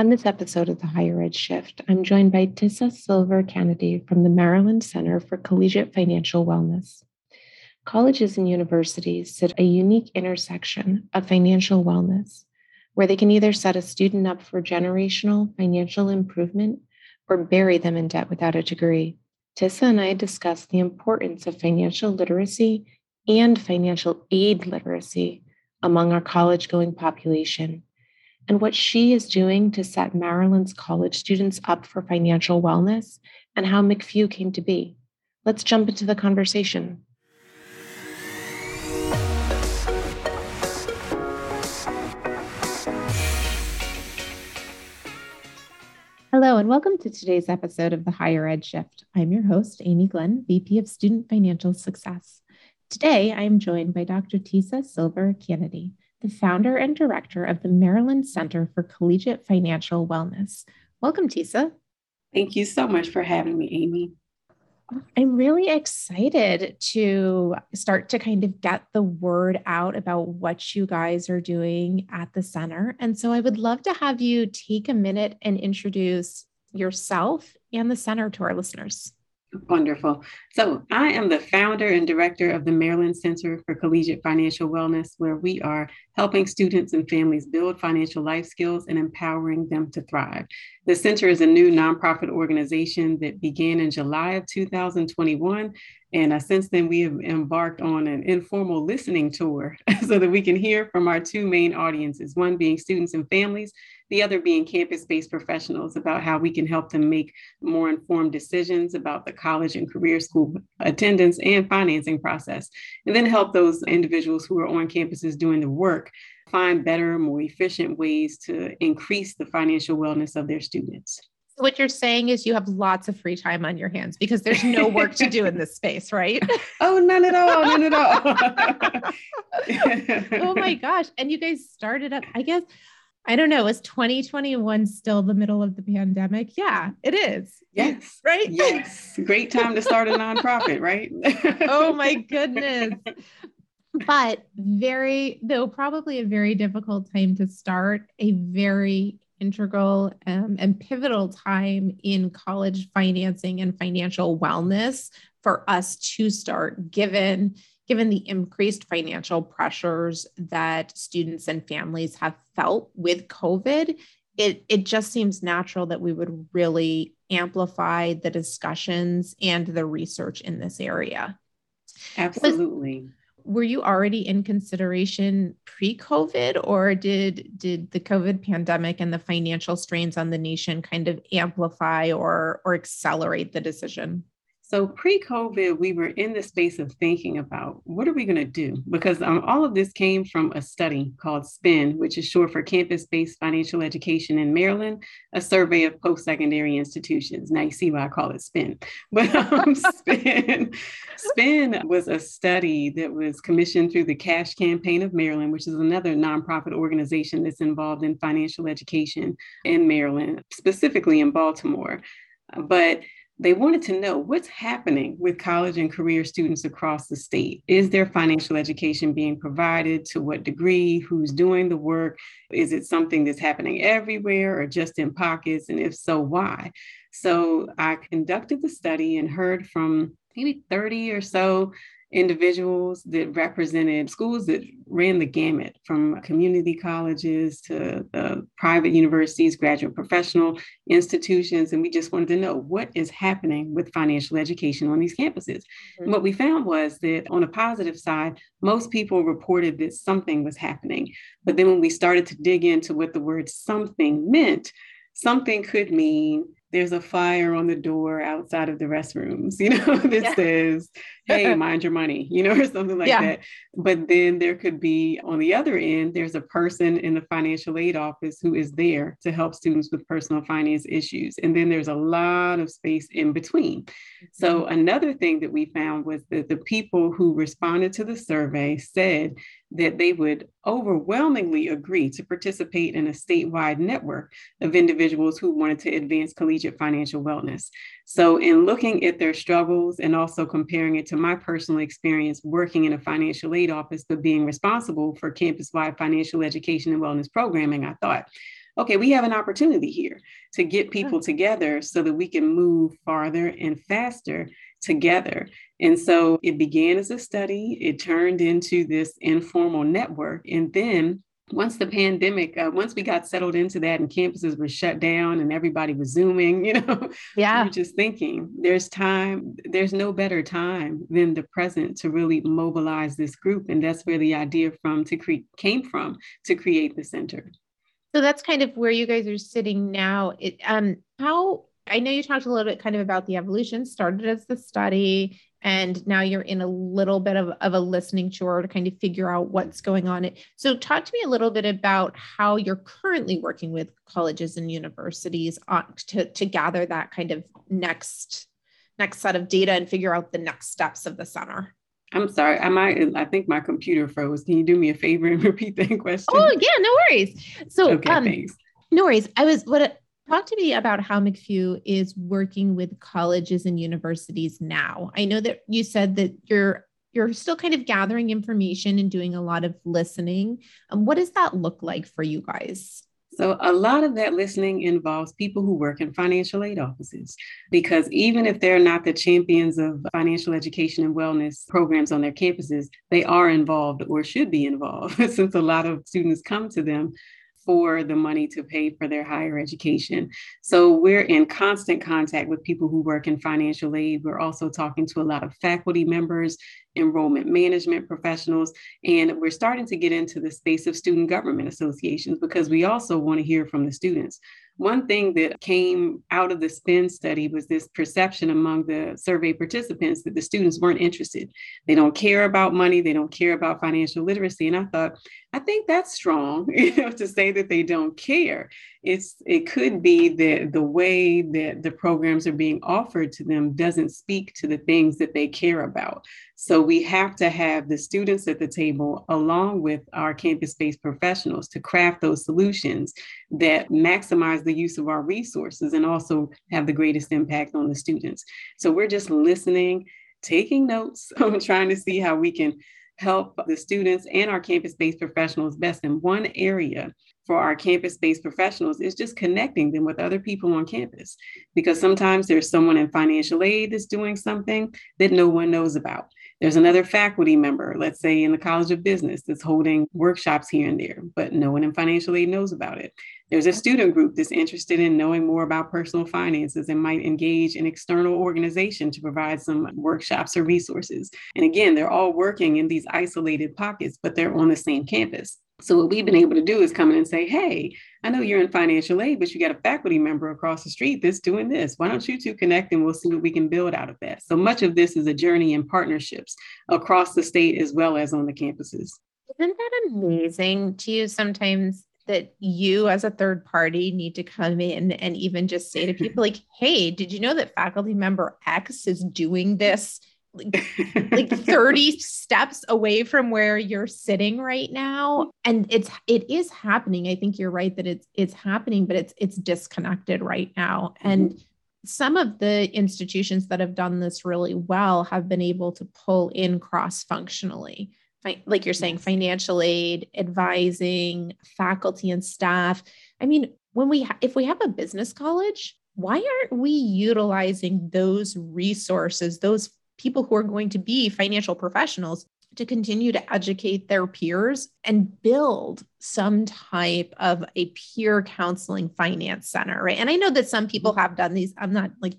On this episode of the Higher Ed Shift, I'm joined by Tisa Silver Canady from the Maryland Center for Collegiate Financial Wellness. Colleges and universities sit at a unique intersection of financial wellness, where they can either set a student up for generational financial improvement or bury them in debt without a degree. Tisa and I discussed the importance of financial literacy and financial aid literacy among our college going population and what she is doing to set Maryland's college students up for financial wellness and how McFew came to be. Let's jump into the conversation. Hello, and welcome to today's episode of the Higher Ed Shift. I'm your host, Amy Glynn, VP of Student Financial Success. Today, I am joined by Dr. Tisa Silver Canady the founder and director of the Maryland Center for Collegiate Financial Wellness. Welcome, Tisa. Thank you so much for having me, Amy. I'm really excited to start to kind of get the word out about what you guys are doing at the center. And so I would love to have you take a minute and introduce yourself and the center to our listeners. Wonderful. So, I am the founder and director of the Maryland Center for Collegiate Financial Wellness, where we are helping students and families build financial life skills and empowering them to thrive. The center is a new nonprofit organization that began in July of 2021. And uh, since then, we have embarked on an informal listening tour so that we can hear from our two main audiences one being students and families the other being campus based professionals about how we can help them make more informed decisions about the college and career school attendance and financing process, and then help those individuals who are on campuses doing the work find better, more efficient ways to increase the financial wellness of their students. So what you're saying is you have lots of free time on your hands because there's no work to do in this space, right? oh, none at all, none at all. oh my gosh. And you guys started up, I guess I don't know, is 2021 still the middle of the pandemic? Yeah, it is. Yes. Right? Yes. Great time to start a nonprofit, right? oh my goodness. But very, though probably a very difficult time to start, a very integral um, and pivotal time in college financing and financial wellness for us to start, given given the increased financial pressures that students and families have felt with COVID, it, it just seems natural that we would really amplify the discussions and the research in this area. Absolutely. Was, were you already in consideration pre-COVID or did did the COVID pandemic and the financial strains on the nation kind of amplify or or accelerate the decision? So pre COVID, we were in the space of thinking about what are we going to do? Because um, all of this came from a study called SPIN, which is short for Campus Based Financial Education in Maryland, a survey of post secondary institutions. Now you see why I call it SPIN. But um, SPIN, SPIN was a study that was commissioned through the Cash Campaign of Maryland, which is another nonprofit organization that's involved in financial education in Maryland, specifically in Baltimore. But they wanted to know what's happening with college and career students across the state. Is their financial education being provided? To what degree? Who's doing the work? Is it something that's happening everywhere or just in pockets? And if so, why? So I conducted the study and heard from maybe 30 or so individuals that represented schools that ran the gamut from community colleges to the private universities, graduate professional institutions. And we just wanted to know what is happening with financial education on these campuses. Mm-hmm. What we found was that on a positive side, most people reported that something was happening. But then when we started to dig into what the word something meant, something could mean there's a flyer on the door outside of the restrooms, you know, that yeah. says, hey, mind your money, you know, or something like yeah. that. But then there could be on the other end, there's a person in the financial aid office who is there to help students with personal finance issues. And then there's a lot of space in between. Mm-hmm. So another thing that we found was that the people who responded to the survey said that they would overwhelmingly agreed to participate in a statewide network of individuals who wanted to advance collegiate financial wellness. So, in looking at their struggles and also comparing it to my personal experience working in a financial aid office, but being responsible for campus wide financial education and wellness programming, I thought, okay, we have an opportunity here to get people together so that we can move farther and faster together. And so it began as a study, it turned into this informal network. And then once the pandemic, uh, once we got settled into that and campuses were shut down and everybody was Zooming, you know, yeah, you're just thinking there's time, there's no better time than the present to really mobilize this group. And that's where the idea from to create came from to create the center. So that's kind of where you guys are sitting now. It, um, how I know you talked a little bit kind of about the evolution, started as the study, and now you're in a little bit of, of a listening tour to kind of figure out what's going on. So talk to me a little bit about how you're currently working with colleges and universities on, to, to gather that kind of next next set of data and figure out the next steps of the center. I'm sorry. I might. I think my computer froze. Can you do me a favor and repeat that question? Oh yeah, no worries. So okay, um, thanks. No worries. I was what. Talk to me about how McFew is working with colleges and universities now. I know that you said that you're you're still kind of gathering information and doing a lot of listening. Um, what does that look like for you guys? So, a lot of that listening involves people who work in financial aid offices, because even if they're not the champions of financial education and wellness programs on their campuses, they are involved or should be involved, since a lot of students come to them for the money to pay for their higher education. So we're in constant contact with people who work in financial aid. We're also talking to a lot of faculty members, enrollment management professionals, and we're starting to get into the space of student government associations because we also want to hear from the students. One thing that came out of the SPIN study was this perception among the survey participants that the students weren't interested. They don't care about money, they don't care about financial literacy. And I thought, I think that's strong, you know, to say that they don't care. It's it could be that the way that the programs are being offered to them doesn't speak to the things that they care about. So we have to have the students at the table along with our campus-based professionals to craft those solutions that maximize the use of our resources and also have the greatest impact on the students. So we're just listening, taking notes, um, trying to see how we can help the students and our campus-based professionals best in one area for our campus-based professionals is just connecting them with other people on campus because sometimes there's someone in financial aid that's doing something that no one knows about there's another faculty member, let's say in the College of Business, that's holding workshops here and there, but no one in financial aid knows about it. There's a student group that's interested in knowing more about personal finances and might engage an external organization to provide some workshops or resources. And again, they're all working in these isolated pockets, but they're on the same campus. So what we've been able to do is come in and say, hey, I know you're in financial aid, but you got a faculty member across the street that's doing this. Why don't you two connect and we'll see what we can build out of that? So much of this is a journey in partnerships across the state as well as on the campuses. Isn't that amazing to you sometimes that you as a third party need to come in and even just say to people like, hey, did you know that faculty member X is doing this like, like 30 steps away from where you're sitting right now? And it's it is happening. I think you're right that it's it's happening but it's it's disconnected right now. Mm-hmm. and some of the institutions that have done this really well have been able to pull in cross functionally like you're saying financial aid advising faculty and staff. I mean when we ha- if we have a business college why aren't we utilizing those resources those people who are going to be financial professionals to continue to educate their peers and build some type of a peer counseling finance center right? And i know that some people mm-hmm. have done these i'm not like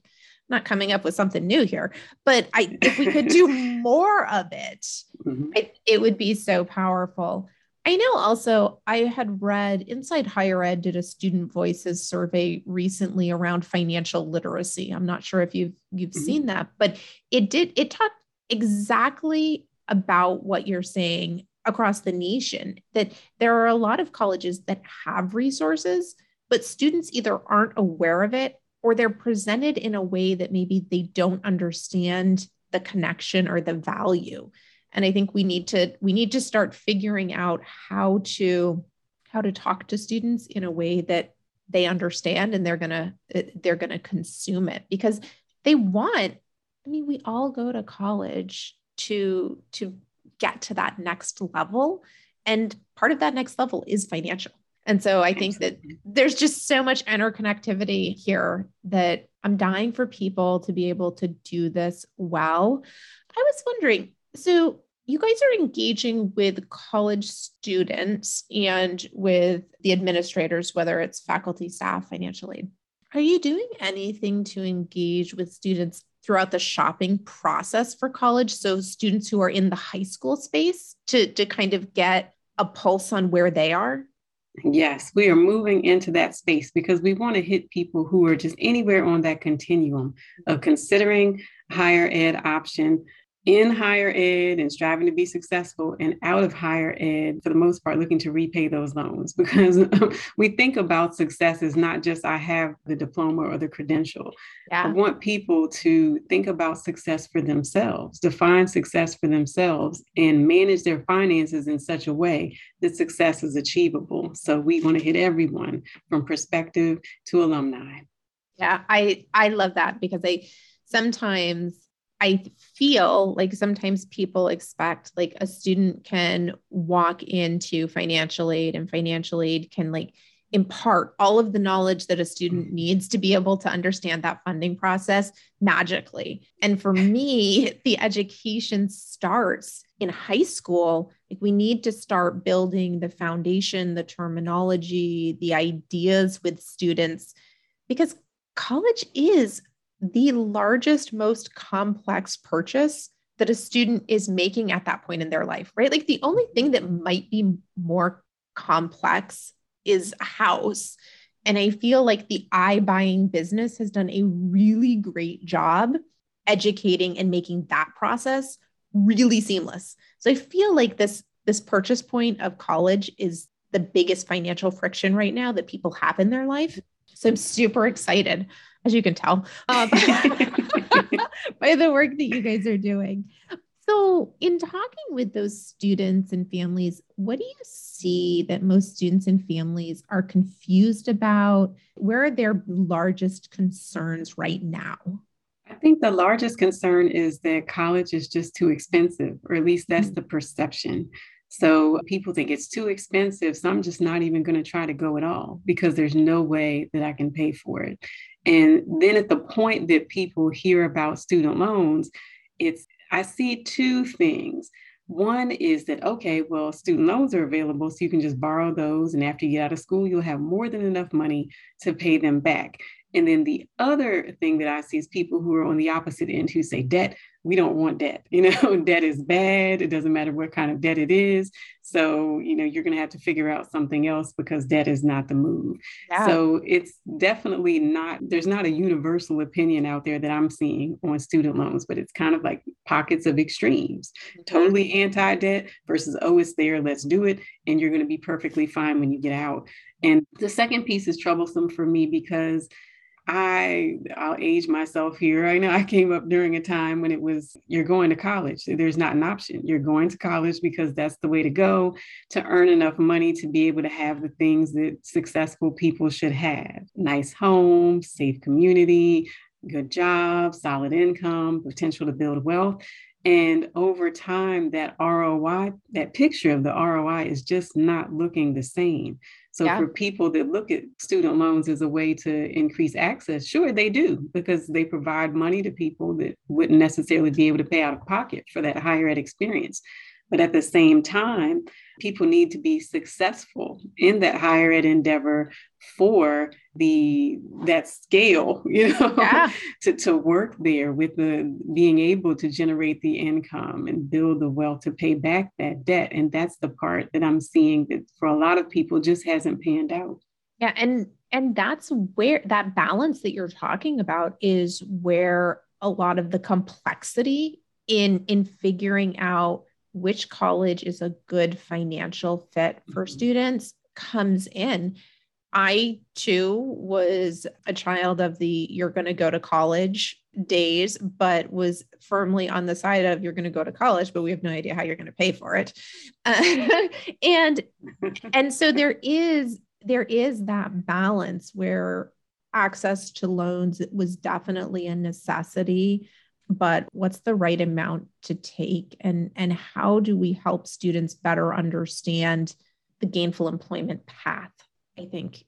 not coming up with something new here but i if we could do more of it mm-hmm. I, it would be so powerful I know also I had read Inside Higher Ed did a student voices survey recently around financial literacy. I'm not sure if you've you've mm-hmm. seen that, but it did it talked exactly about what you're saying across the nation that there are a lot of colleges that have resources, but students either aren't aware of it or they're presented in a way that maybe they don't understand the connection or the value. And i think we need to we need to start figuring out how to how to talk to students in a way that they understand and they're going to they're going to consume it. Because they want i mean we all go to college to to get to that next level. And part of that next level is financial And so I think that there's just so much interconnectivity here that I'm dying for people to be able to do this well. I was wondering so you guys are engaging with college students and with the administrators, whether it's faculty, staff, financial aid. Are you doing anything to engage with students throughout the shopping process for college? So, students who are in the high school space to, to kind of get a pulse on where they are? Yes, we are moving into that space because we want to hit people who are just anywhere on that continuum of considering higher ed option in higher ed and striving to be successful and out of higher ed for the most part looking to repay those loans. Because we think about success as not just i have the diploma or the credential. Yeah. i want people to think about success for themselves define success for themselves and manage their finances in such a way that success is achievable. So we want to hit everyone from perspective to alumni. Yeah i i love that because i sometimes I feel like sometimes people expect like a student can walk into financial aid and financial aid can like impart all of the knowledge that a student mm-hmm. needs to be able to understand that funding process magically. And for me, the education starts in high school. Like we need to start building the foundation, the terminology, the ideas with students because college is the largest, most complex purchase that a student is making at that point in their life, right? Like the only thing that might be more complex is a house. And I feel like the iBuying business has done a really great job educating and making that process really seamless. So I feel like this this purchase point of college is the biggest financial friction right now that people have in their life. So I'm super excited as you can tell um, by the work that you guys are doing. So, in talking with those students and families, what do you see that most students and families are confused about? Where are their largest concerns right now? I think the largest concern is that college is just too expensive, or at least that's mm-hmm. the perception. So people think it's too expensive. So I'm just not even going to try to go at all because there's no way that I can pay for it. And then at the point that people hear about student loans, it's I see two things. One is that, okay, well, student loans are available, so you can just borrow those. And after you get out of school, you'll have more than enough money to pay them back. And then the other thing that I see is people who are on the opposite end who say debt, we don't want debt. You know, debt is bad. It doesn't matter what kind of debt it is. So, you know, you're going to have to figure out something else because debt is not the move. Yeah. So it's definitely not, there's not a universal opinion out there that I'm seeing on student loans, but it's kind of like pockets of extremes mm-hmm. totally anti debt versus, oh, it's there, let's do it. And you're going to be perfectly fine when you get out. And the second piece is troublesome for me because I I'll age myself here. I know I came up during a time when it was you're going to college. There's not an option. You're going to college because that's the way to go to earn enough money to be able to have the things that successful people should have. Nice home, safe community, good job, solid income, potential to build wealth. And over time, that ROI, that picture of the ROI is just not looking the same. So yeah. for people that look at student loans as a way to increase access, sure they do because they provide money to people that wouldn't necessarily be able to pay out of pocket for that higher ed experience. But at the same time, people need to be successful in that higher ed endeavor for the that scale, you know, yeah. to, to work there with the being able to generate the income and build the wealth to pay back that debt. And that's the part that I'm seeing that for a lot of people just hasn't panned out. Yeah. And and that's where that balance that you're talking about is where a lot of the complexity in in figuring out which college is a good financial fit for mm-hmm. students comes in. I too was a child of the you're going to go to college days, but was firmly on the side of you're going to go to college, but we have no idea how you're going to pay for it. Uh, and and so there is there is that balance where access to loans was definitely a necessity but what's the right amount to take and and how do we help students better understand the gainful employment path I think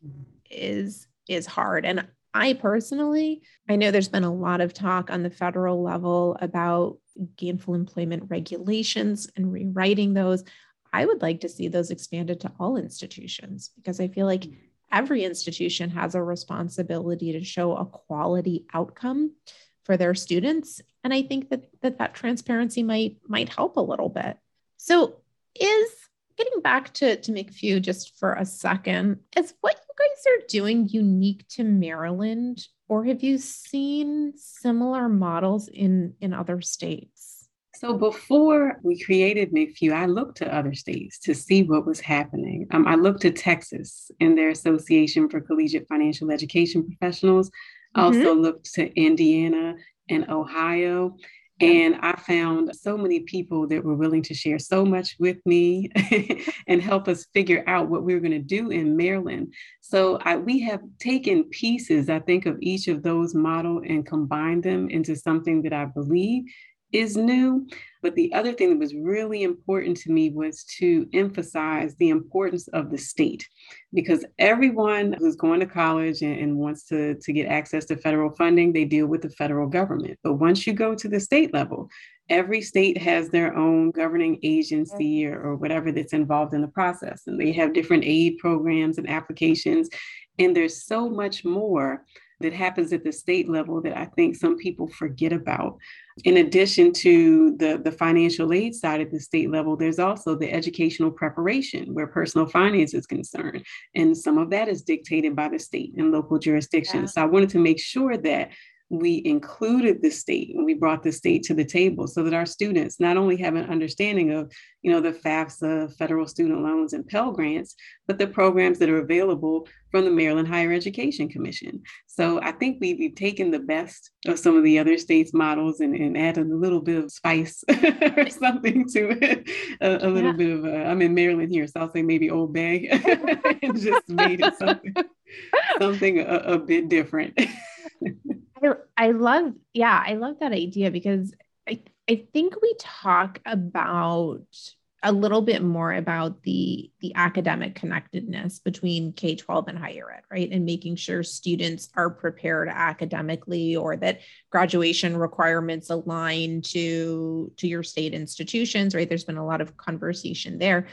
is is hard. And I personally, I know there's been a lot of talk on the federal level about gainful employment regulations and rewriting those. I would like to see those expanded to all institutions because I feel like every institution has a responsibility to show a quality outcome for their students and i think that that, that transparency might might help a little bit so is getting back to to McFew just for a second is what you guys are doing unique to maryland or have you seen similar models in in other states so before we created McFew, I looked to other states to see what was happening. Um, I looked to Texas and their Association for Collegiate Financial Education Professionals. Mm-hmm. Also looked to Indiana and Ohio. And I found so many people that were willing to share so much with me and help us figure out what we were going to do in Maryland. So I, we have taken pieces, I think, of each of those model and combined them into something that I believe is new. But the other thing that was really important to me was to emphasize the importance of the state, because everyone who's going to college and, and, wants to, to get access to federal funding, they deal with the federal government. But once you go to the state level, every state has their own governing agency or, or whatever that's involved in the process. And they have different aid programs and applications. And there's so much more that happens at the state level that I think some people forget about. In addition to the, the financial aid side at the state level, there's also the educational preparation where personal finance is concerned. And some of that is dictated by the state and local jurisdictions. Yeah. So I wanted to make sure that we included the state and we brought the state to the table so that our students not only have an understanding of you know the FAFSA, federal student loans and Pell grants, but the programs that are available from the Maryland Higher Education Commission. So I think we, we've taken the best of some of the other states' models and, and added a little bit of spice or something to it, a, a little yeah. bit of, uh, i am in Maryland here, so I'll say maybe Old Bay and just made it something, something a, a bit different. I, I love, yeah, I love that idea because I, I think we talk about a little bit more about the the academic connectedness between K-12 and higher ed, right? And making sure students are prepared academically or that graduation requirements align to to your state institutions, right? There's been a lot of conversation there.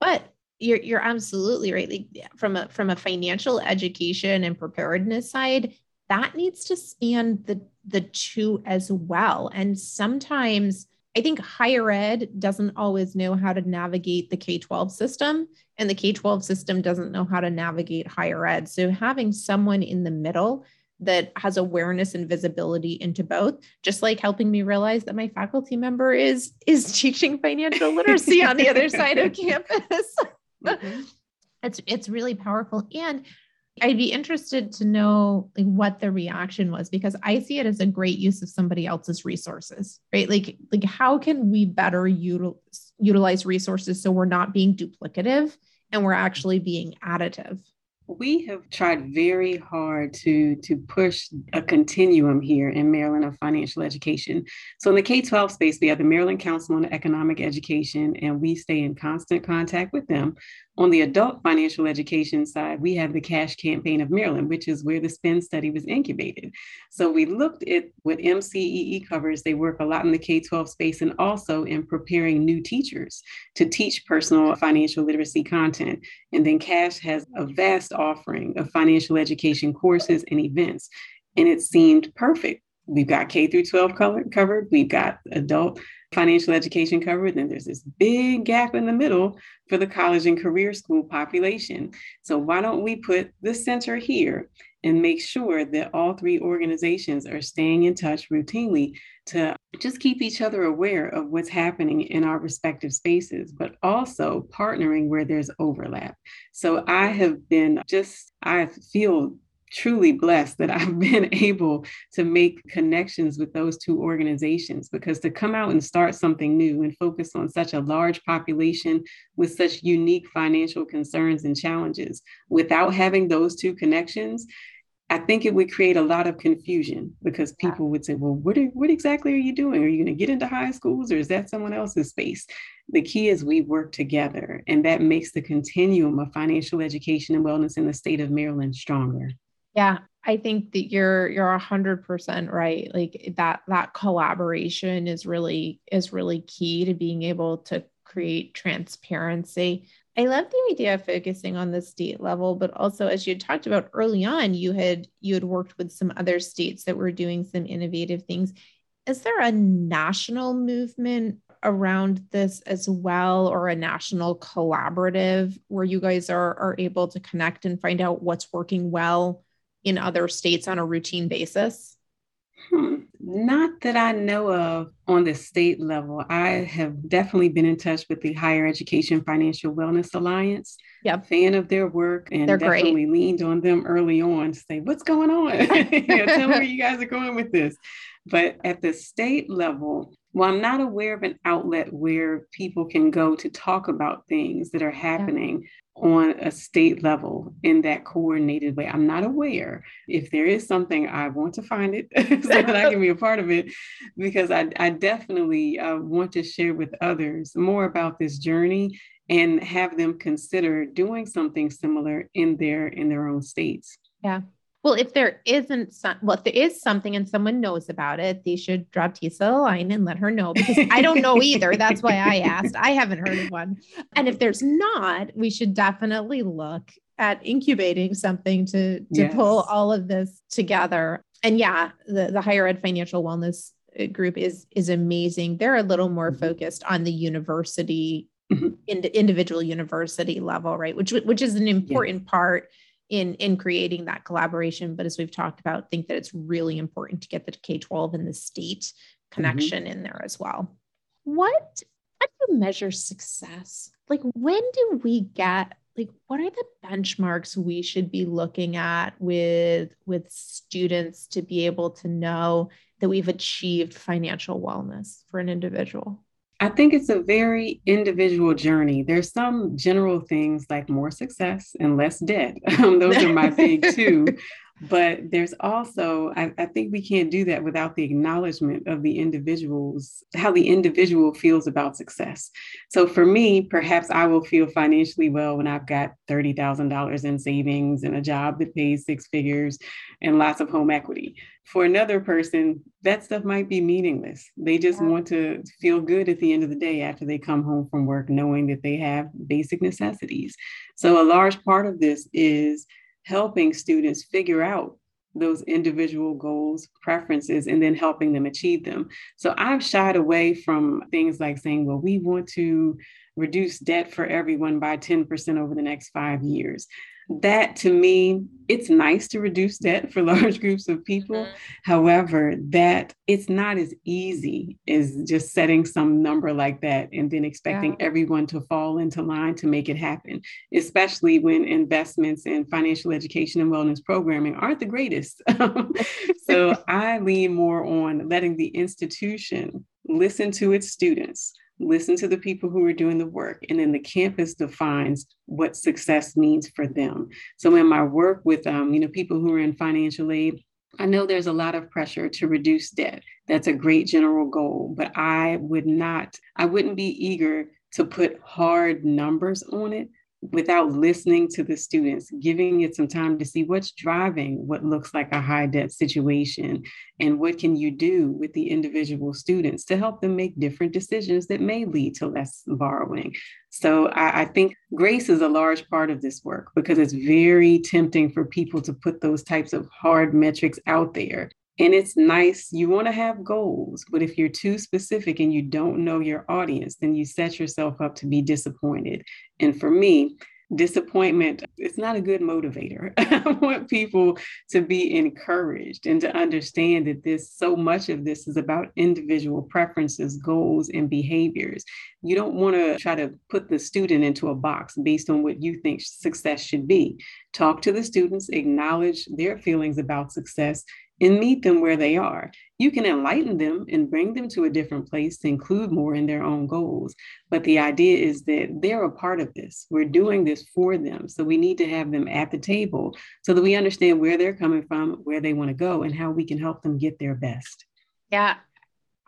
But you're you're absolutely right. Like from a from a financial education and preparedness side, that needs to span the the two as well. And sometimes i think higher ed doesn't always know how to navigate the k-12 system and the k-12 system doesn't know how to navigate higher ed. So having someone in the middle that has awareness and visibility into both just like helping me realize that my faculty member is is teaching financial literacy on the other side of campus. Mm-hmm. it's it's really powerful. And I'd be interested to know like what the reaction was because I see it as a great use of somebody else's resources, right? Like, like how can we better util- utilize resources so we're not being duplicative and we're actually being additive? we have tried very hard to to push a continuum here in Maryland of financial education. So in the K-12 space, we have the Maryland Council on Economic Education, and we stay in constant contact with them on the adult financial education side, we have the Cash Campaign of Maryland, which is where the SPIN study was incubated. So we looked at what MCEE covers. They work a lot in the K 12 space and also in preparing new teachers to teach personal financial literacy content. And then Cash has a vast offering of financial education courses and events. And it seemed perfect. We've got K through 12 covered, we've got adult financial education covered. Then there's this big gap in the middle for the college and career school population. So why don't we put the center here and make sure that all three organizations are staying in touch routinely to just keep each other aware of what's happening in our respective spaces, but also partnering where there's overlap. So I have been just, I feel truly blessed that I've been able to make connections with those two organizations because to come out and start something new and focus on such a large population with such unique financial concerns and challenges without having those two connections I think it would create a lot of confusion because people would say, well, what, are, what exactly are you doing? Are you going to get into high schools or is that someone else's space? The key is we work together, and that makes the continuum of financial education and wellness in the state of Maryland stronger. Yeah, I think that you're you're a hundred percent right. Like that that collaboration is really is really key to being able to create transparency. I love the idea of focusing on the state level, but also as you talked about early on, you had you had worked with some other states that were doing some innovative things. Is there a national movement around this as well, or a national collaborative where you guys are are able to connect and find out what's working well in other states on a routine basis? Hmm. Not that I know of on the state level. I have definitely been in touch with the Higher Education Financial Wellness Alliance. Yep. Fan of their work and They're definitely great. leaned on them early on to say, what's going on? you know, tell me where you guys are going with this. But at the state level, well, I'm not aware of an outlet where people can go to talk about things that are happening on a state level in that coordinated way. I'm not aware. If there is something, I want to find it so that I can be a part of it because I, I definitely uh, want to share with others more about this journey and have them consider doing something similar in their in their own states. Yeah. Well, if there isn't some, well, if there is something and someone knows about it, they should drop Tisa a line and let her know because I don't know either. That's why I asked. I haven't heard of one. And if there's not, we should definitely look at incubating something to to Yes. pull all of this together. And yeah, the the higher ed financial wellness uh, group is is amazing. They're a little more Mhm. focused on the university Mhm. in individual university level, right? Which which is an important part in in creating that collaboration. But as we've talked about think that it's really important to get the k-12 and the state connection mm-hmm. in there as well. What how do you measure success? Like when do we get like what are the benchmarks we should be looking at with with students to be able to know that we've achieved financial wellness for an individual I think it's a very individual journey. There's some general things like more success and less debt. Um, those are my big two. But there's also, I, I think we can't do that without the acknowledgement of the individuals, how the individual feels about success. So for me, perhaps I will feel financially well when I've got $30,000 in savings and a job that pays six figures and lots of home equity. For another person, that stuff might be meaningless. They just Yeah. want to feel good at the end of the day after they come home from work, knowing that they have basic necessities. So, a large part of this is helping students figure out those individual goals, preferences, and then helping them achieve them. So, I've shied away from things like saying, well, we want to reduce debt for everyone by 10% over the next five years. That to me, it's nice to reduce debt for large groups of people. Mm-hmm. However, that it's not as easy as just setting some number like that and then expecting everyone to fall into line to make it happen, especially when investments in financial education and wellness programming aren't the greatest. so I lean more on letting the institution listen to its students listen to the people who are doing the work, and then the campus defines what success means for them. So in my work with um, you know people who are in financial aid, I know there's a lot of pressure to reduce debt. That's a great general goal, but I would not, I wouldn't be eager to put hard numbers on it without listening to the students, giving it some time to see what's driving what looks like a high debt situation and what can you do with the individual students to help them make different decisions that may lead to less borrowing. So I, I think grace is a large part of this work because it's very tempting for people to put those types of hard metrics out there. And it's nice, you want to have goals, but if you're too specific and you don't know your audience, then you set yourself up to be disappointed. And for me, disappointment it's not a good motivator i want people to be encouraged and to understand that this so much of this is about individual preferences goals and behaviors you don't want to try to put the student into a box based on what you think success should be talk to the students acknowledge their feelings about success and meet them where they are. You can enlighten them and bring them to a different place to include more in their own goals. But the idea is that they're a part of this. We're doing this for them. So we need to have them at the table so that we understand where they're coming from, where they want to go, and how we can help them get their best. Yeah,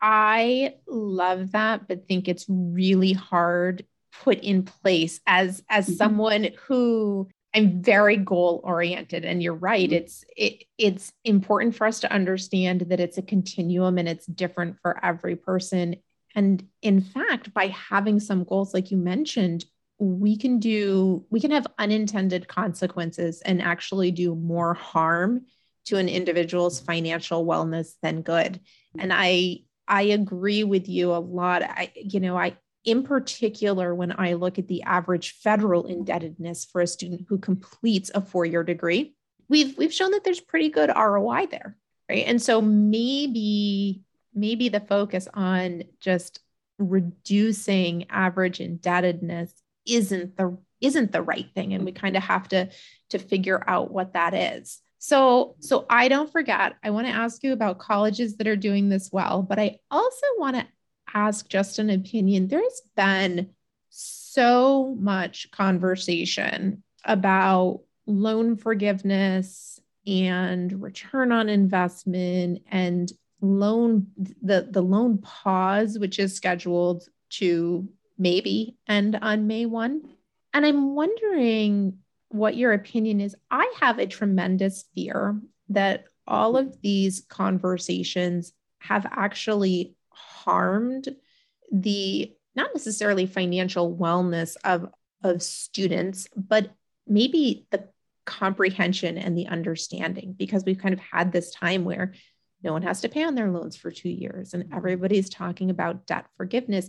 I love that, but think it's really hard put in place as as mm-hmm. someone who I'm very goal oriented and you're right mm-hmm. it's it it's important for us to understand that it's a continuum and it's different for every person and in fact by having some goals like you mentioned we can do we can have unintended consequences and actually do more harm to an individual's financial wellness than good and i i agree with you a lot i you know i in particular, when I look at the average federal indebtedness for a student who completes a four year degree, we've, we've shown that there's pretty good ROI there. Right. And so maybe, maybe the focus on just reducing average indebtedness isn't the isn't the right thing and we kind of have to to figure out what that is so so i don't forget i want to ask you about colleges that are doing this well but i also want to ask just an opinion, there's been so much conversation about loan forgiveness and return on investment and loan the the loan pause which is scheduled to maybe end on May 1 and I'm wondering what your opinion is. I have a tremendous fear that all of these conversations have actually harmed the not necessarily financial wellness of of students but maybe the comprehension and the understanding because we've kind of had this time where no one has to pay on their loans for 2 years and mm-hmm. everybody's talking about debt forgiveness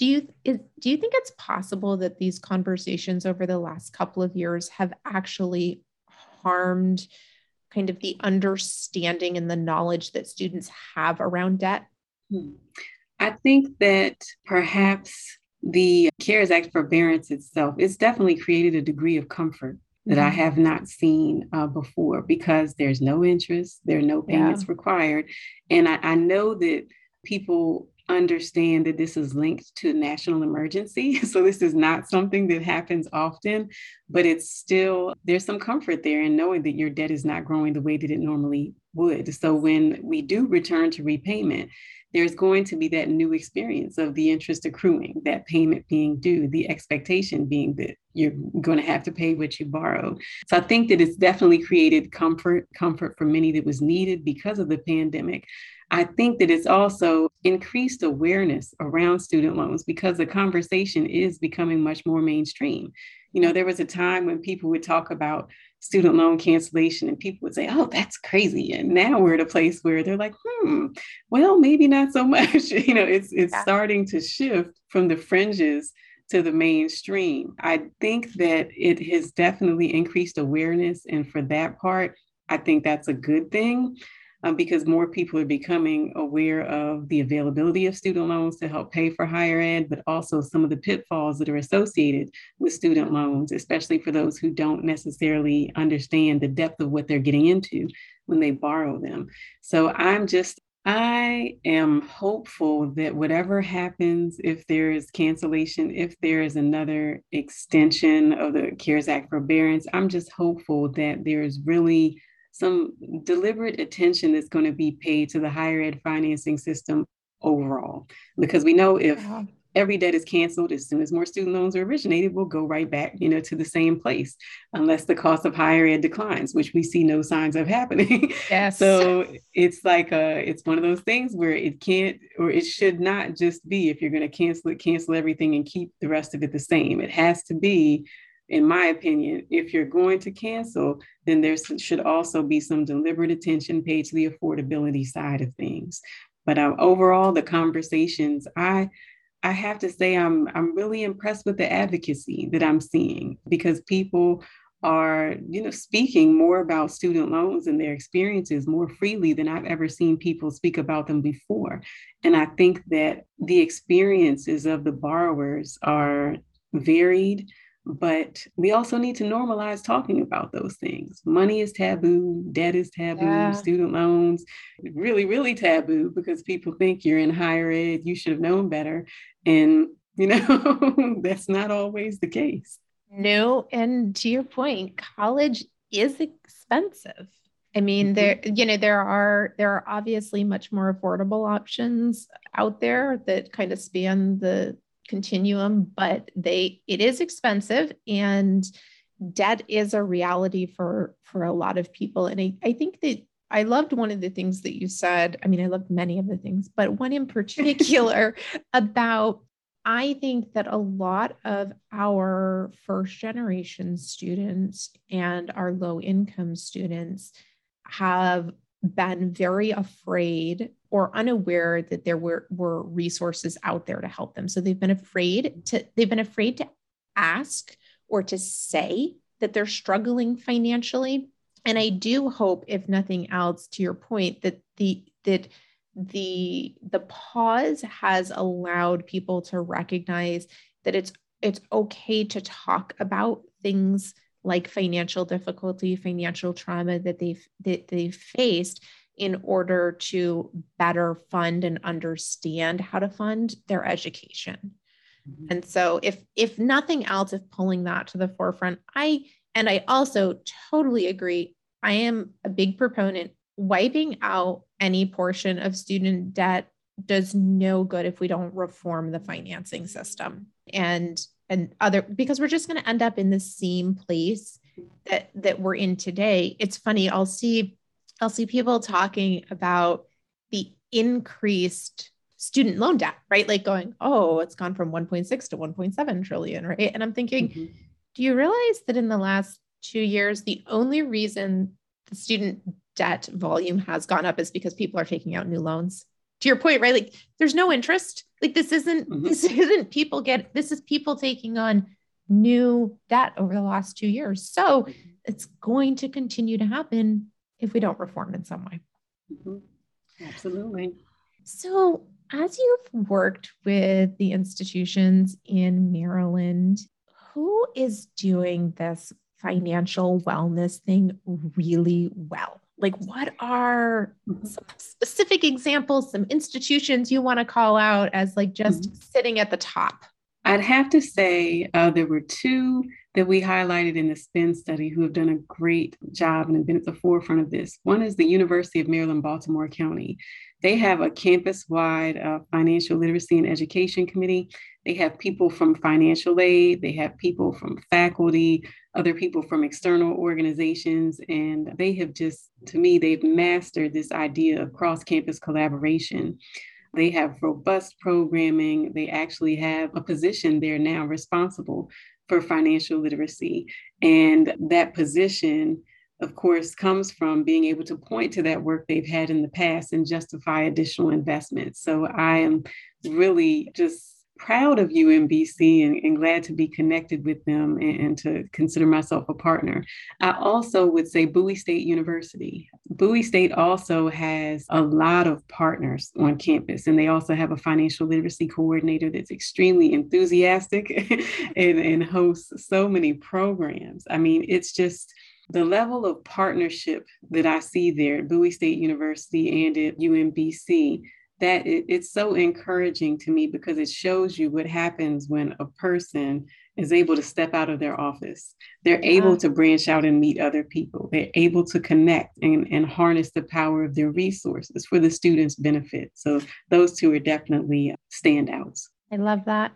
do you is, do you think it's possible that these conversations over the last couple of years have actually harmed kind of the understanding and the knowledge that students have around debt Hmm. I think that perhaps the CARES Act forbearance itself, it's definitely created a degree of comfort that mm-hmm. I have not seen uh, before because there's no interest, there are no payments yeah. required. And I, I know that people understand that this is linked to national emergency. So this is not something that happens often, but it's still, there's some comfort there in knowing that your debt is not growing the way that it normally would. So when we do return to repayment, there's going to be that new experience of the interest accruing, that payment being due, the expectation being that you're going to have to pay what you borrowed. So I think that it's definitely created comfort, comfort for many that was needed because of the pandemic. I think that it's also increased awareness around student loans because the conversation is becoming much more mainstream. You know, there was a time when people would talk about student loan cancellation and people would say, oh, that's crazy. And now we're at a place where they're like, hmm, well, maybe not so much. you know, it's it's yeah. starting to shift from the fringes to the mainstream. I think that it has definitely increased awareness. And for that part, I think that's a good thing um, because more people are becoming aware of the availability of student loans to help pay for higher ed, but also some of the pitfalls that are associated with student loans, especially for those who don't necessarily understand the depth of what they're getting into when they borrow them. So I'm just I am hopeful that whatever happens, if there is cancellation, if there is another extension of the CARES Act forbearance, I'm just hopeful that there is really some deliberate attention that's going to be paid to the higher ed financing system overall. Because we know if every debt is canceled, as soon as more student loans are originated, we'll go right back, you know, to the same place, unless the cost of higher ed declines, which we see no signs of happening. Yes. so it's like a, it's one of those things where it can't or it should not just be if you're going to cancel it, cancel everything and keep the rest of it the same. It has to be in my opinion, if you're going to cancel, then there should also be some deliberate attention paid to the affordability side of things. But um, overall, the conversations, I I have to say I'm I'm really impressed with the advocacy that I'm seeing because people are you know speaking more about student loans and their experiences more freely than I've ever seen people speak about them before. And I think that the experiences of the borrowers are varied but we also need to normalize talking about those things. Money is taboo, debt is taboo, yeah. student loans, really, really taboo because people think you're in higher ed, you should have known better. And, you know, that's not always the case. No. And to your point, college is expensive. I mean, mm-hmm. there, you know, there are there are obviously much more affordable options out there that kind of span the continuum, but they it is expensive and debt is a reality for for a lot of people. And I, I think that I loved one of the things that you said. I mean, I loved many of the things, but one in particular about I think that a lot of our first generation students and our low income students have been very afraid or unaware that there were, were resources out there to help them. So they've been afraid to they've been afraid to ask or to say that they're struggling financially. And I do hope, if nothing else, to your point, that the that the the pause has allowed people to recognize that it's it's okay to talk about things like financial difficulty, financial trauma that they've that they've faced in order to better fund and understand how to fund their education. Mm-hmm. And so if if nothing else, if pulling that to the forefront, I and I also totally agree. I am a big proponent wiping out any portion of student debt does no good if we don't reform the financing system. And and other because we're just going to end up in the same place that that we're in today it's funny i'll see i'll see people talking about the increased student loan debt right like going oh it's gone from 1.6 to 1.7 trillion right and i'm thinking mm-hmm. do you realize that in the last two years the only reason the student debt volume has gone up is because people are taking out new loans to your point, right? Like there's no interest. Like this isn't mm-hmm. this isn't people get this is people taking on new debt over the last two years. So it's going to continue to happen if we don't reform in some way. Mm-hmm. Absolutely. So as you've worked with the institutions in Maryland, who is doing this financial wellness thing really well? like what are mm-hmm. some specific examples some institutions you want to call out as like just mm-hmm. sitting at the top i'd have to say uh, there were two that we highlighted in the spin study who have done a great job and have been at the forefront of this one is the university of maryland baltimore county they have a campus-wide uh, financial literacy and education committee they have people from financial aid, they have people from faculty, other people from external organizations, and they have just, to me, they've mastered this idea of cross campus collaboration. They have robust programming. They actually have a position there now responsible for financial literacy. And that position, of course, comes from being able to point to that work they've had in the past and justify additional investments. So I am really just proud of UMBC and, and, glad to be connected with them and, and, to consider myself a partner. I also would say Bowie State University. Bowie State also has a lot of partners on campus, and they also have a financial literacy coordinator that's extremely enthusiastic and, and hosts so many programs. I mean, it's just the level of partnership that I see there at Bowie State University and at UMBC that it, it's so encouraging to me because it shows you what happens when a person is able to step out of their office. They're yeah. able to branch out and meet other people. They're able to connect and, and harness the power of their resources for the students' benefit. So those two are definitely uh, standouts. I love that.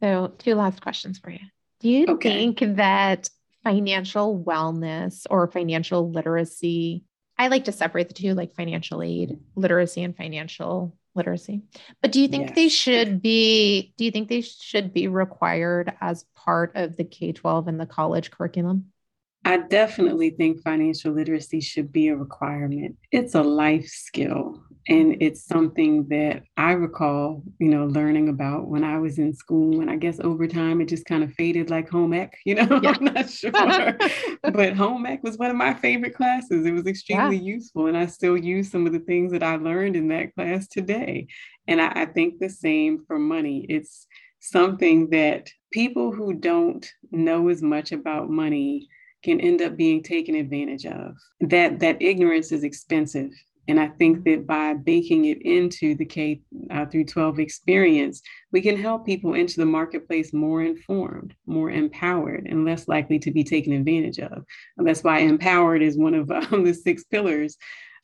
So, two last questions for you. Do you okay. think that financial wellness or financial literacy I like to separate the two, like financial aid, literacy, and financial literacy. But do you think yes. they should be, do you think they should be required as part of the K 12 and the college curriculum? I definitely think financial literacy should be a requirement. It's a life skill. And it's something that I recall, you know, learning about when I was in school. And I guess over time it just kind of faded like home ec, you know, yeah. I'm not sure. but home ec was one of my favorite classes. It was extremely yeah. useful. And I still use some of the things that I learned in that class today. And I, I think the same for money. It's something that people who don't know as much about money can end up being taken advantage of. That that ignorance is expensive. And I think that by baking it into the K uh, through 12 experience, we can help people into the marketplace more informed, more empowered, and less likely to be taken advantage of. And that's why empowered is one of um, the six pillars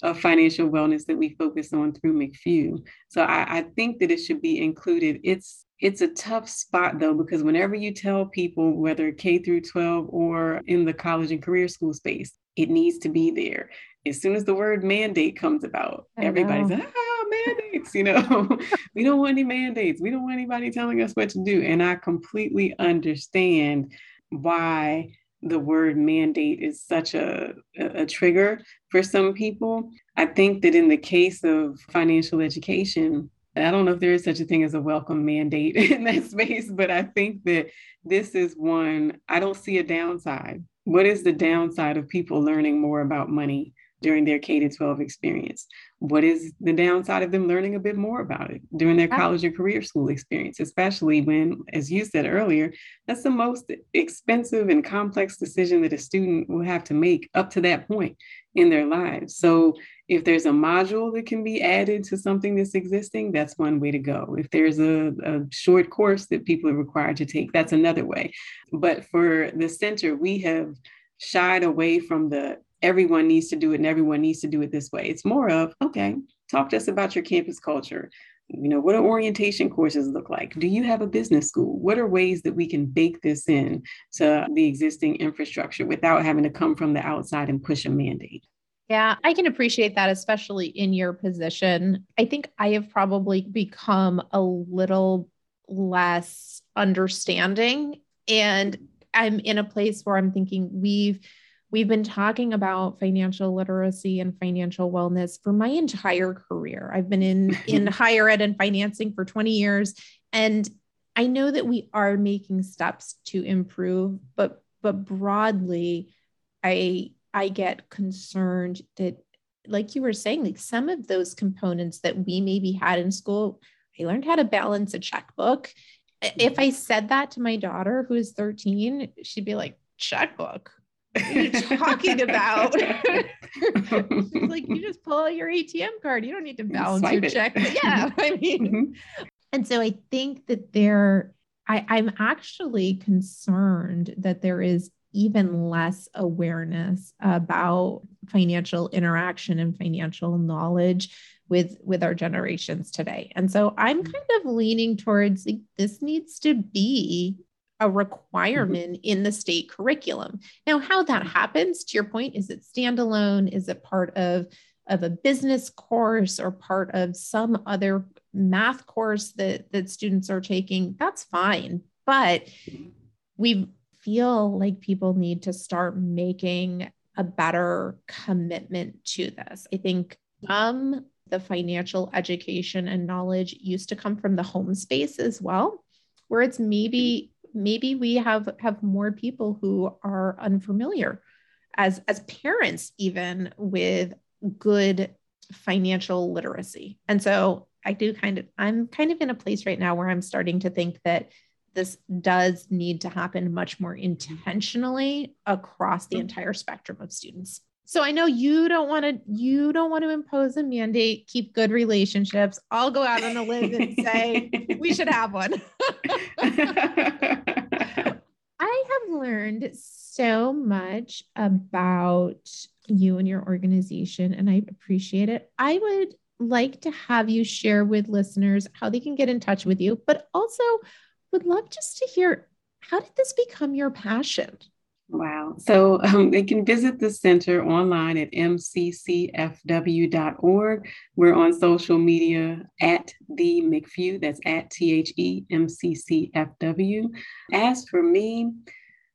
of financial wellness that we focus on through McFew. So I, I think that it should be included. It's it's a tough spot though, because whenever you tell people, whether K through 12 or in the college and career school space, it needs to be there. As soon as the word mandate comes about, I everybody's like, ah, mandates, you know, we don't want any mandates. We don't want anybody telling us what to do. And I completely understand why the word mandate is such a, a trigger for some people. I think that in the case of financial education, I don't know if there is such a thing as a welcome mandate in that space, but I think that this is one, I don't see a downside. What is the downside of people learning more about money during their K 12 experience? What is the downside of them learning a bit more about it during their college or career school experience, especially when, as you said earlier, that's the most expensive and complex decision that a student will have to make up to that point in their lives. So if there's a module that can be added to something that's existing, that's one way to go. If there's a, a, short course that people are required to take, that's another way. But for the center, we have shied away from the everyone needs to do it and everyone needs to do it this way. It's more of, okay, talk to us about your campus culture. You know, what do orientation courses look like? Do you have a business school? What are ways that we can bake this in to the existing infrastructure without having to come from the outside and push a mandate? Yeah, I can appreciate that, especially in your position. I think I have probably become a little less understanding. And I'm in a place where I'm thinking we've we've been talking about financial literacy and financial wellness for my entire career. I've been in in higher ed and financing for 20 years and I know that we are making steps to improve, but but broadly I I get concerned that, like you were saying, like some of those components that we maybe had in school, I learned how to balance a checkbook. If I said that to my daughter who is 13, she'd be like, checkbook. What are you talking about? She's like, you just pull out your ATM card. You don't need to balance Swipe your it. check. But yeah, I mean, mm-hmm. and so I think that there, I, I'm actually concerned that there is even less awareness about financial interaction and financial knowledge with with our generations today. And so i'm mm. kind of leaning towards like, this needs to be a requirement mm-hmm. in the state curriculum. Now how that happens to your point is it standalone? Is it part of of a business course or part of some other math course that that students are taking? That's fine. But we've feel like people need to start making a better commitment to this. I think um, the financial education and knowledge used to come from the home space as well, where it's maybe maybe we have have more people who are unfamiliar as as parents even with good financial literacy. And so I do kind of I'm kind of in a place right now where I'm starting to think that this does need to happen much more intentionally across the mm-hmm. entire spectrum of students. So I know you don't want to you don't want to impose a mandate, keep good relationships. I'll go out on a limb and say we should have one. I have learned so much about you and your organization and I appreciate it. I would like to have you share with listeners how they can get in touch with you, but also would love just to hear how did this become your passion? Wow. So um, they can visit the center online at mccfw.org. We're on social media at the McFew, that's at T H E M C C F W. As for me,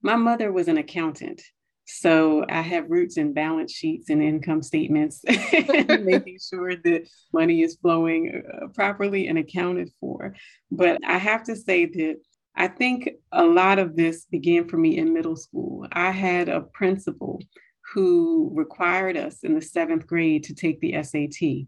my mother was an accountant. So I have roots in balance sheets and income statements, making sure that money is flowing uh, properly and accounted for. But I have to say that I think a lot of this began for me in middle school. I had a principal who required us in the seventh grade to take the SAT.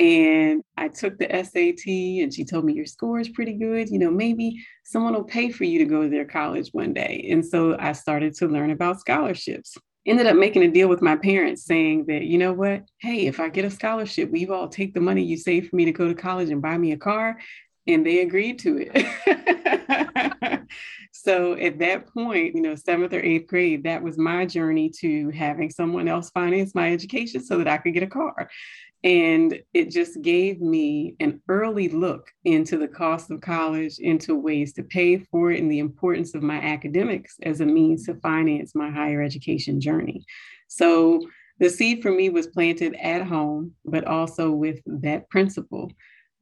And I took the SAT and she told me your score is pretty good. You know, maybe someone will pay for you to go to their college one day. And so I started to learn about scholarships. Ended up making a deal with my parents saying that, you know what? Hey, if I get a scholarship, we all take the money you save for me to go to college and buy me a car. And they agreed to it. so at that point, you know, seventh or eighth grade, that was my journey to having someone else finance my education so that I could get a car. And it just gave me an early look into the cost of college, into ways to pay for it, and the importance of my academics as a means to finance my higher education journey. So the seed for me was planted at home, but also with that principal.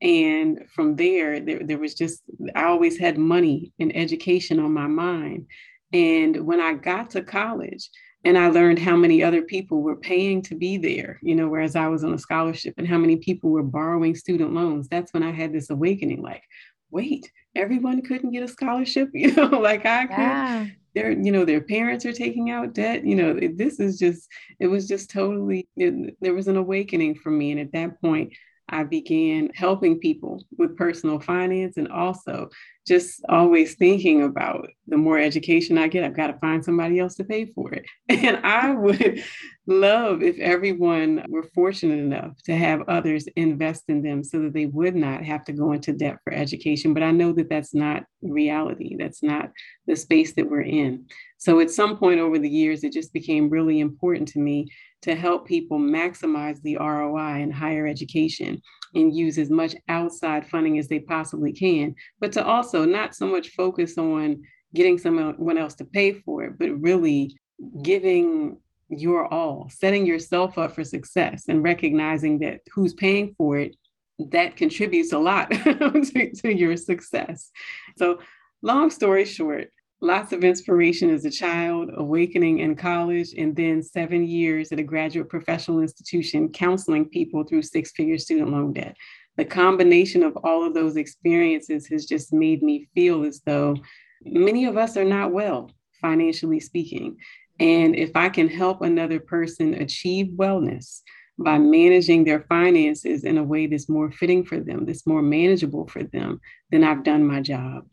And from there, there, there was just, I always had money and education on my mind. And when I got to college, and I learned how many other people were paying to be there, you know, whereas I was on a scholarship and how many people were borrowing student loans. That's when I had this awakening like, wait, everyone couldn't get a scholarship, you know, like I yeah. could. Their, you know, their parents are taking out debt. You know, this is just, it was just totally, it, there was an awakening for me. And at that point, I began helping people with personal finance and also just always thinking about the more education I get, I've got to find somebody else to pay for it. And I would love if everyone were fortunate enough to have others invest in them so that they would not have to go into debt for education. But I know that that's not reality, that's not the space that we're in. So at some point over the years, it just became really important to me to help people maximize the ROI in higher education and use as much outside funding as they possibly can, but to also not so much focus on getting someone else to pay for it, but really giving your all, setting yourself up for success and recognizing that who's paying for it, that contributes a lot to, to your success. So, long story short, lots of inspiration as a child, awakening in college, and then seven years at a graduate professional institution counseling people through six figure student loan debt. The combination of all of those experiences has just made me feel as though many of us are not well, financially speaking. And if I can help another person achieve wellness, by managing their finances in a way that's more fitting for them, that's more manageable for them, then I've done my job.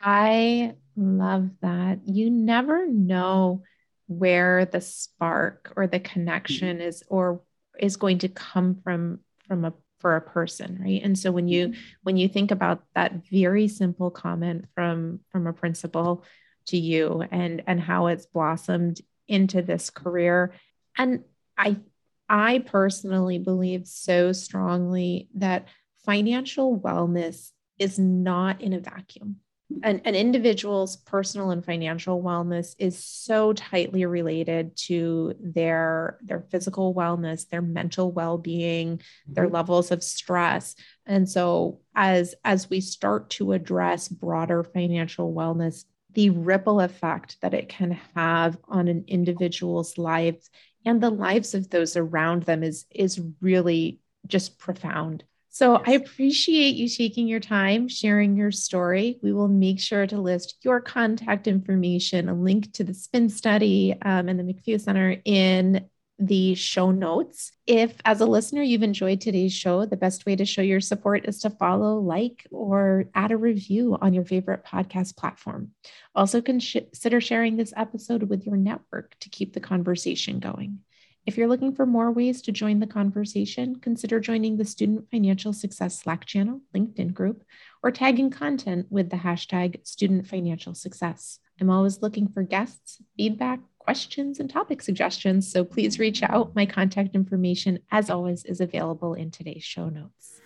I love that. You never know where the spark or the connection mm-hmm. is or is going to come from from a for a person right and so when you mm-hmm. when you think about that very simple comment from from a principal to you and and how it's blossomed into this career and i i personally believe so strongly that financial wellness is not in a vacuum an, an individual's personal and financial wellness is so tightly related to their their physical wellness their mental well-being mm-hmm. their levels of stress and so as as we start to address broader financial wellness the ripple effect that it can have on an individual's lives and the lives of those around them is is really just profound so. I appreciate you taking your time, sharing your story. We will make sure to list your contact information, a link to the SPIN study um, and the McFew Center in the show notes. If, as a listener, you've enjoyed today's show, the best way to show your support is to follow, like, or add a review on your favorite podcast platform. Also, consider sharing this episode with your network to keep the conversation going. If you're looking for more ways to join the conversation, consider joining the Student Financial Success Slack channel, LinkedIn group, or tagging content with the hashtag Student Financial Success. I'm always looking for guests, feedback, questions, and topic suggestions, so please reach out. My contact information, as always, is available in today's show notes.